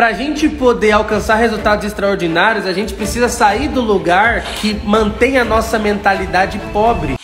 Pra gente poder alcançar resultados extraordinários, a gente precisa sair do lugar que mantém a nossa mentalidade pobre.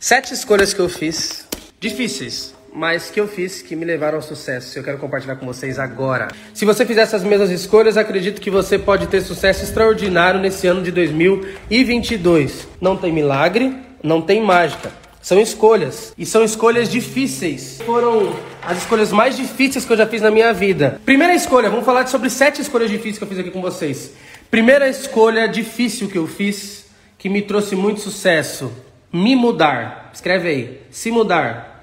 Sete escolhas que eu fiz, difíceis, mas que eu fiz que me levaram ao sucesso. Eu quero compartilhar com vocês agora. Se você fizer essas mesmas escolhas, acredito que você pode ter sucesso extraordinário nesse ano de 2022. Não tem milagre, não tem mágica. São escolhas. E são escolhas difíceis. Foram as escolhas mais difíceis que eu já fiz na minha vida. Primeira escolha, vamos falar sobre sete escolhas difíceis que eu fiz aqui com vocês. Primeira escolha difícil que eu fiz, que me trouxe muito sucesso me mudar. Escreve aí. Se mudar.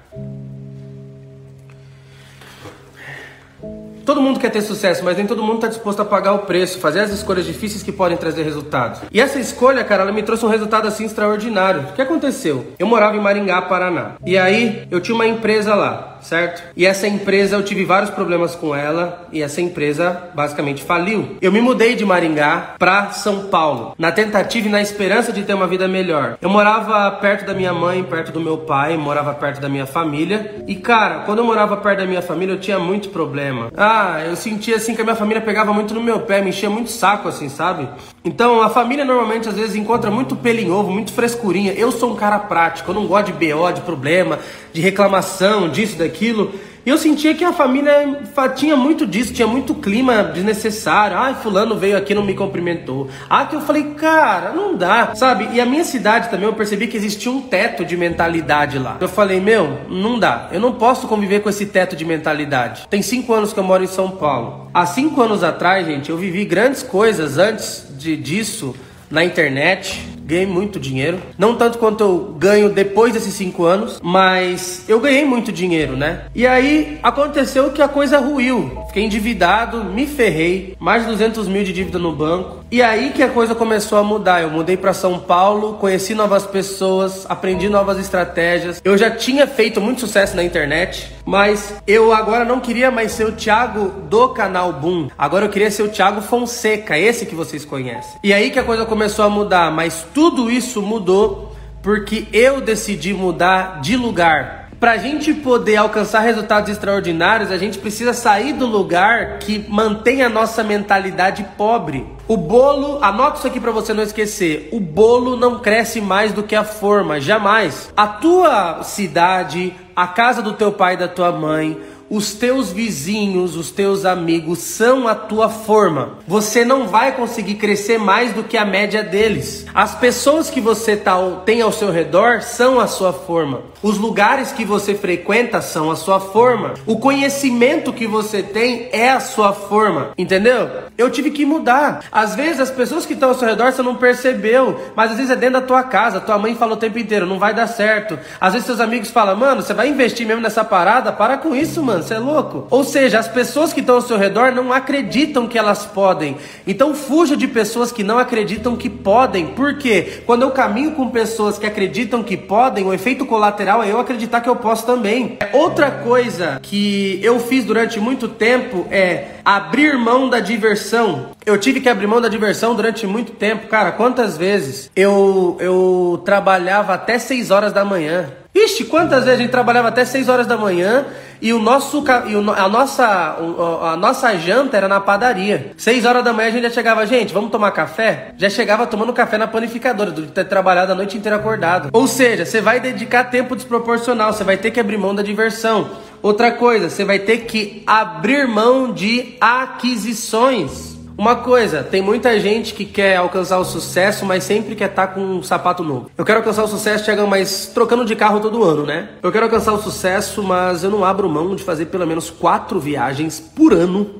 Todo mundo quer ter sucesso, mas nem todo mundo está disposto a pagar o preço, fazer as escolhas difíceis que podem trazer resultados. E essa escolha, cara, ela me trouxe um resultado assim extraordinário. O que aconteceu? Eu morava em Maringá, Paraná. E aí eu tinha uma empresa lá certo? E essa empresa eu tive vários problemas com ela e essa empresa basicamente faliu. Eu me mudei de Maringá para São Paulo, na tentativa e na esperança de ter uma vida melhor. Eu morava perto da minha mãe, perto do meu pai, morava perto da minha família. E cara, quando eu morava perto da minha família, eu tinha muito problema. Ah, eu sentia assim que a minha família pegava muito no meu pé, me enchia muito saco assim, sabe? Então, a família normalmente às vezes encontra muito pelo em ovo, muito frescurinha. Eu sou um cara prático, eu não gosto de BO, de problema, de reclamação, disso, daquilo. E eu sentia que a família tinha muito disso, tinha muito clima desnecessário. Ai, fulano veio aqui não me cumprimentou. Ah, que eu falei, cara, não dá, sabe? E a minha cidade também eu percebi que existia um teto de mentalidade lá. Eu falei, meu, não dá. Eu não posso conviver com esse teto de mentalidade. Tem cinco anos que eu moro em São Paulo. Há cinco anos atrás, gente, eu vivi grandes coisas antes de, disso na internet ganhei muito dinheiro. Não tanto quanto eu ganho depois desses cinco anos, mas eu ganhei muito dinheiro, né? E aí aconteceu que a coisa ruiu. Fiquei endividado, me ferrei, mais de 200 mil de dívida no banco. E aí que a coisa começou a mudar. Eu mudei para São Paulo, conheci novas pessoas, aprendi novas estratégias. Eu já tinha feito muito sucesso na internet, mas eu agora não queria mais ser o Thiago do canal Boom. Agora eu queria ser o Thiago Fonseca, esse que vocês conhecem. E aí que a coisa começou a mudar, mas tudo isso mudou porque eu decidi mudar de lugar. Para a gente poder alcançar resultados extraordinários, a gente precisa sair do lugar que mantém a nossa mentalidade pobre. O bolo, anota isso aqui para você não esquecer. O bolo não cresce mais do que a forma, jamais. A tua cidade, a casa do teu pai e da tua mãe, os teus vizinhos, os teus amigos são a tua forma. Você não vai conseguir crescer mais do que a média deles. As pessoas que você tá, tem ao seu redor são a sua forma. Os lugares que você frequenta são a sua forma. O conhecimento que você tem é a sua forma. Entendeu? Eu tive que mudar. Às vezes as pessoas que estão ao seu redor você não percebeu, mas às vezes é dentro da tua casa. Tua mãe fala o tempo inteiro, não vai dar certo. Às vezes seus amigos falam, mano, você vai investir mesmo nessa parada? Para com isso, mano você é louco? Ou seja, as pessoas que estão ao seu redor não acreditam que elas podem. Então fuja de pessoas que não acreditam que podem. Por quê? Quando eu caminho com pessoas que acreditam que podem, o efeito colateral é eu acreditar que eu posso também. Outra coisa que eu fiz durante muito tempo é abrir mão da diversão. Eu tive que abrir mão da diversão durante muito tempo. Cara, quantas vezes eu, eu trabalhava até 6 horas da manhã? Ixi, quantas vezes a gente trabalhava até 6 horas da manhã e, o nosso, e o, a, nossa, a nossa janta era na padaria. 6 horas da manhã a gente já chegava, gente, vamos tomar café? Já chegava tomando café na panificadora, de ter trabalhado a noite inteira acordado. Ou seja, você vai dedicar tempo desproporcional, você vai ter que abrir mão da diversão. Outra coisa, você vai ter que abrir mão de aquisições. Uma coisa, tem muita gente que quer alcançar o sucesso, mas sempre quer estar tá com um sapato novo. Eu quero alcançar o sucesso, Tiagão, mas trocando de carro todo ano, né? Eu quero alcançar o sucesso, mas eu não abro mão de fazer pelo menos quatro viagens por ano.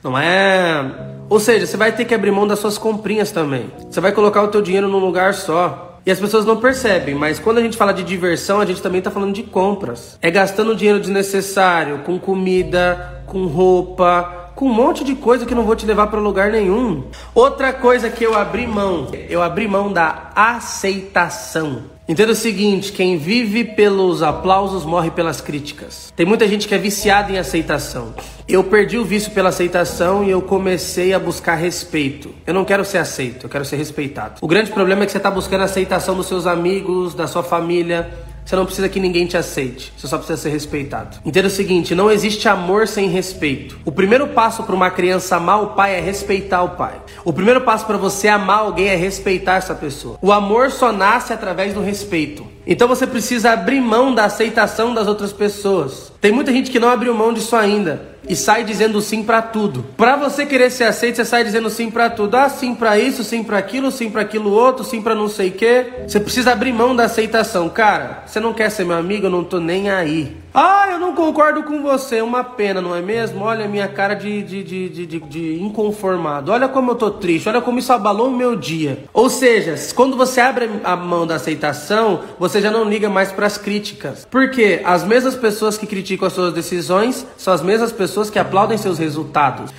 Não é. Ou seja, você vai ter que abrir mão das suas comprinhas também. Você vai colocar o teu dinheiro num lugar só. E as pessoas não percebem, mas quando a gente fala de diversão, a gente também está falando de compras. É gastando dinheiro desnecessário com comida, com roupa, com um monte de coisa que não vou te levar para lugar nenhum. Outra coisa que eu abri mão, eu abri mão da aceitação. Entenda o seguinte: quem vive pelos aplausos morre pelas críticas. Tem muita gente que é viciada em aceitação. Eu perdi o vício pela aceitação e eu comecei a buscar respeito. Eu não quero ser aceito, eu quero ser respeitado. O grande problema é que você está buscando a aceitação dos seus amigos, da sua família, você não precisa que ninguém te aceite. Você só precisa ser respeitado. Entenda o seguinte: não existe amor sem respeito. O primeiro passo para uma criança amar o pai é respeitar o pai. O primeiro passo para você amar alguém é respeitar essa pessoa. O amor só nasce através do respeito. Então você precisa abrir mão da aceitação das outras pessoas. Tem muita gente que não abriu mão disso ainda e sai dizendo sim para tudo. Para você querer ser aceito, você sai dizendo sim para tudo. Ah, sim para isso, sim para aquilo, sim para aquilo outro, sim para não sei o quê. Você precisa abrir mão da aceitação. Cara, você não quer ser meu amigo, eu não tô nem aí. Ah, eu não concordo com você, uma pena, não é mesmo? Olha a minha cara de, de, de, de, de inconformado. Olha como eu tô triste, olha como isso abalou o meu dia. Ou seja, quando você abre a mão da aceitação, você já não liga mais para as críticas. Porque as mesmas pessoas que criticam as suas decisões são as mesmas pessoas que aplaudem seus resultados.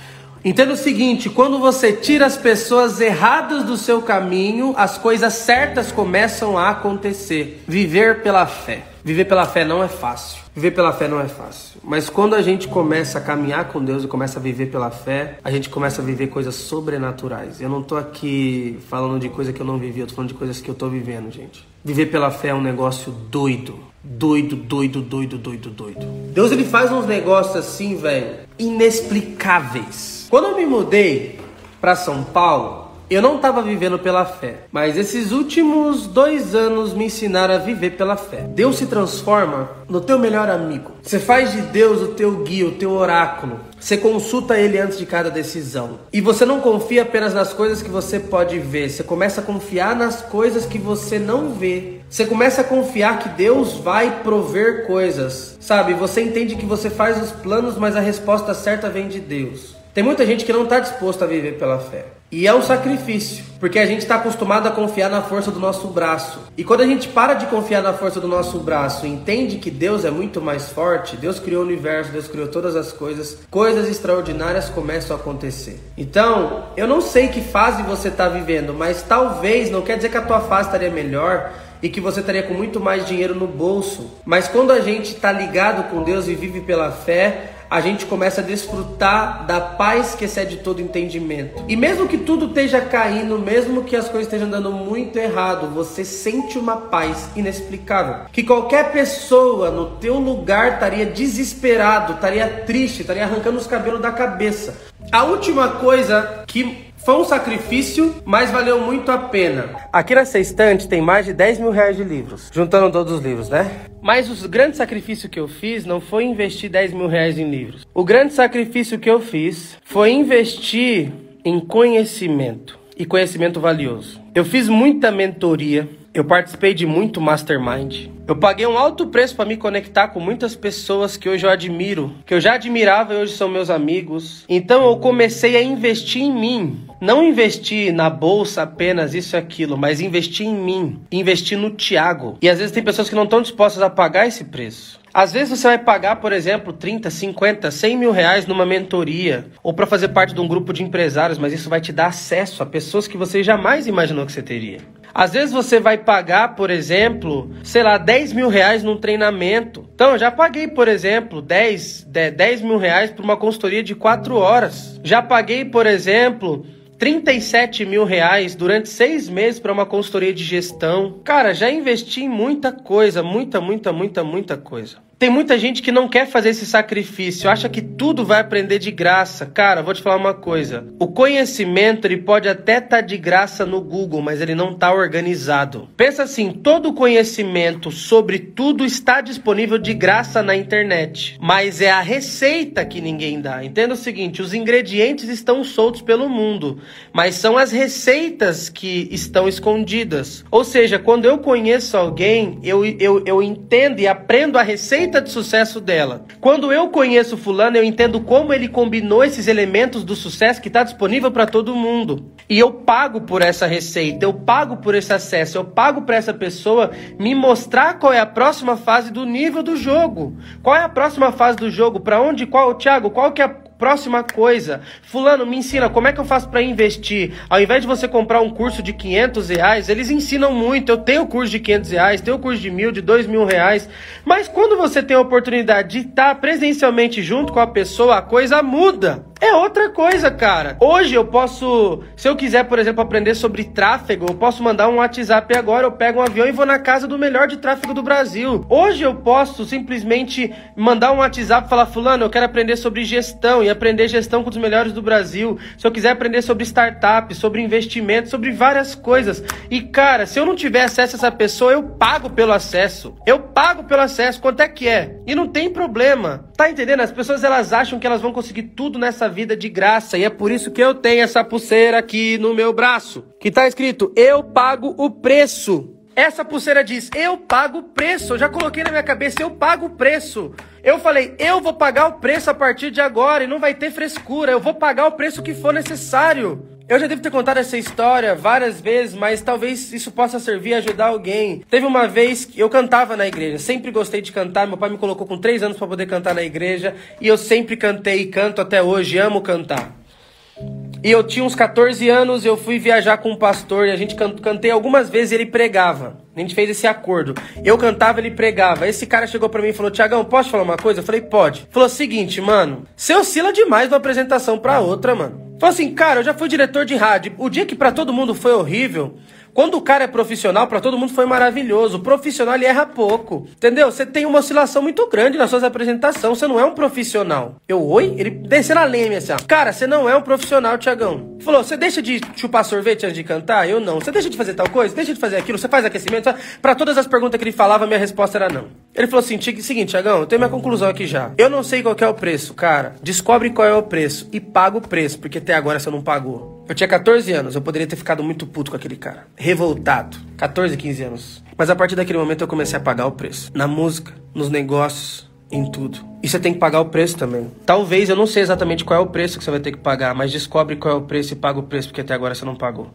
Entenda o seguinte: quando você tira as pessoas erradas do seu caminho, as coisas certas começam a acontecer. Viver pela fé. Viver pela fé não é fácil. Viver pela fé não é fácil. Mas quando a gente começa a caminhar com Deus e começa a viver pela fé, a gente começa a viver coisas sobrenaturais. Eu não tô aqui falando de coisa que eu não vivi, eu tô falando de coisas que eu tô vivendo, gente. Viver pela fé é um negócio doido. Doido, doido, doido, doido, doido. Deus ele faz uns negócios assim, velho, inexplicáveis. Quando eu me mudei para São Paulo, eu não estava vivendo pela fé, mas esses últimos dois anos me ensinaram a viver pela fé. Deus se transforma no teu melhor amigo. Você faz de Deus o teu guia, o teu oráculo. Você consulta ele antes de cada decisão. E você não confia apenas nas coisas que você pode ver. Você começa a confiar nas coisas que você não vê. Você começa a confiar que Deus vai prover coisas. Sabe? Você entende que você faz os planos, mas a resposta certa vem de Deus. Tem muita gente que não está disposta a viver pela fé. E é um sacrifício, porque a gente está acostumado a confiar na força do nosso braço. E quando a gente para de confiar na força do nosso braço entende que Deus é muito mais forte, Deus criou o universo, Deus criou todas as coisas, coisas extraordinárias começam a acontecer. Então, eu não sei que fase você está vivendo, mas talvez, não quer dizer que a tua fase estaria melhor, e que você estaria com muito mais dinheiro no bolso. Mas quando a gente está ligado com Deus e vive pela fé, a gente começa a desfrutar da paz que excede todo entendimento. E mesmo que tudo esteja caindo, mesmo que as coisas estejam dando muito errado, você sente uma paz inexplicável. Que qualquer pessoa no teu lugar estaria desesperado, estaria triste, estaria arrancando os cabelos da cabeça. A última coisa que foi um sacrifício, mas valeu muito a pena. Aqui nessa estante tem mais de 10 mil reais de livros, juntando todos os livros, né? Mas o grande sacrifício que eu fiz não foi investir 10 mil reais em livros. O grande sacrifício que eu fiz foi investir em conhecimento e conhecimento valioso. Eu fiz muita mentoria, eu participei de muito mastermind. Eu paguei um alto preço para me conectar com muitas pessoas que hoje eu admiro, que eu já admirava e hoje são meus amigos. Então eu comecei a investir em mim. Não investir na bolsa apenas isso e aquilo, mas investir em mim, investir no Tiago. E às vezes tem pessoas que não estão dispostas a pagar esse preço. Às vezes você vai pagar, por exemplo, 30, 50, 100 mil reais numa mentoria ou para fazer parte de um grupo de empresários, mas isso vai te dar acesso a pessoas que você jamais imaginou que você teria. Às vezes você vai pagar, por exemplo, sei lá, 10 mil reais num treinamento. Então, eu já paguei, por exemplo, 10, 10 mil reais por uma consultoria de 4 horas. Já paguei, por exemplo, 37 mil reais durante seis meses para uma consultoria de gestão. Cara, já investi em muita coisa, muita, muita, muita, muita coisa. Tem muita gente que não quer fazer esse sacrifício, acha que tudo vai aprender de graça. Cara, vou te falar uma coisa. O conhecimento ele pode até estar tá de graça no Google, mas ele não está organizado. Pensa assim, todo conhecimento sobre tudo está disponível de graça na internet, mas é a receita que ninguém dá. Entenda o seguinte, os ingredientes estão soltos pelo mundo, mas são as receitas que estão escondidas. Ou seja, quando eu conheço alguém, eu, eu, eu entendo e aprendo a receita receita de sucesso dela. Quando eu conheço fulano, eu entendo como ele combinou esses elementos do sucesso que está disponível para todo mundo. E eu pago por essa receita, eu pago por esse acesso, eu pago para essa pessoa me mostrar qual é a próxima fase do nível do jogo. Qual é a próxima fase do jogo? Para onde? Qual, Thiago? Qual que é a Próxima coisa, fulano, me ensina como é que eu faço para investir. Ao invés de você comprar um curso de 500 reais, eles ensinam muito. Eu tenho curso de 500 reais, tenho curso de mil, de dois mil reais. Mas quando você tem a oportunidade de estar presencialmente junto com a pessoa, a coisa muda. É outra coisa, cara. Hoje eu posso, se eu quiser, por exemplo, aprender sobre tráfego, eu posso mandar um WhatsApp agora, eu pego um avião e vou na casa do melhor de tráfego do Brasil. Hoje eu posso simplesmente mandar um WhatsApp e falar, fulano, eu quero aprender sobre gestão e aprender gestão com os melhores do Brasil. Se eu quiser aprender sobre startup, sobre investimento, sobre várias coisas. E cara, se eu não tiver acesso a essa pessoa, eu pago pelo acesso. Eu pago pelo acesso. Quanto é que é? E não tem problema. Tá entendendo? As pessoas elas acham que elas vão conseguir tudo nessa vida de graça e é por isso que eu tenho essa pulseira aqui no meu braço, que tá escrito: "Eu pago o preço". Essa pulseira diz: "Eu pago o preço". Eu já coloquei na minha cabeça: "Eu pago o preço". Eu falei: "Eu vou pagar o preço a partir de agora e não vai ter frescura. Eu vou pagar o preço que for necessário". Eu já devo ter contado essa história várias vezes, mas talvez isso possa servir a ajudar alguém. Teve uma vez que eu cantava na igreja, sempre gostei de cantar. Meu pai me colocou com três anos para poder cantar na igreja e eu sempre cantei e canto até hoje, amo cantar. E eu tinha uns 14 anos, eu fui viajar com um pastor e a gente cantei algumas vezes e ele pregava. A gente fez esse acordo. Eu cantava, ele pregava. Esse cara chegou para mim e falou: Tiagão, posso falar uma coisa? Eu falei: pode. Falou: seguinte, mano, você oscila demais de uma apresentação pra outra, mano. Falou assim, cara, eu já fui diretor de rádio. O dia que para todo mundo foi horrível, quando o cara é profissional, para todo mundo foi maravilhoso. O profissional ele erra pouco. Entendeu? Você tem uma oscilação muito grande nas suas apresentações. Você não é um profissional. Eu, oi? Ele desceu na lenha, assim, ó. Cara, você não é um profissional, Tiagão. Falou, você deixa de chupar sorvete antes de cantar? Eu não. Você deixa de fazer tal coisa? Deixa de fazer aquilo? Você faz aquecimento? Para todas as perguntas que ele falava, minha resposta era não. Ele falou assim: seguinte, Tiagão, eu tenho minha conclusão aqui já. Eu não sei qual é o preço, cara. Descobre qual é o preço e paga o preço, porque até agora você não pagou. Eu tinha 14 anos, eu poderia ter ficado muito puto com aquele cara. Revoltado. 14, 15 anos. Mas a partir daquele momento eu comecei a pagar o preço. Na música, nos negócios, em tudo. E você tem que pagar o preço também. Talvez, eu não sei exatamente qual é o preço que você vai ter que pagar, mas descobre qual é o preço e paga o preço, porque até agora você não pagou.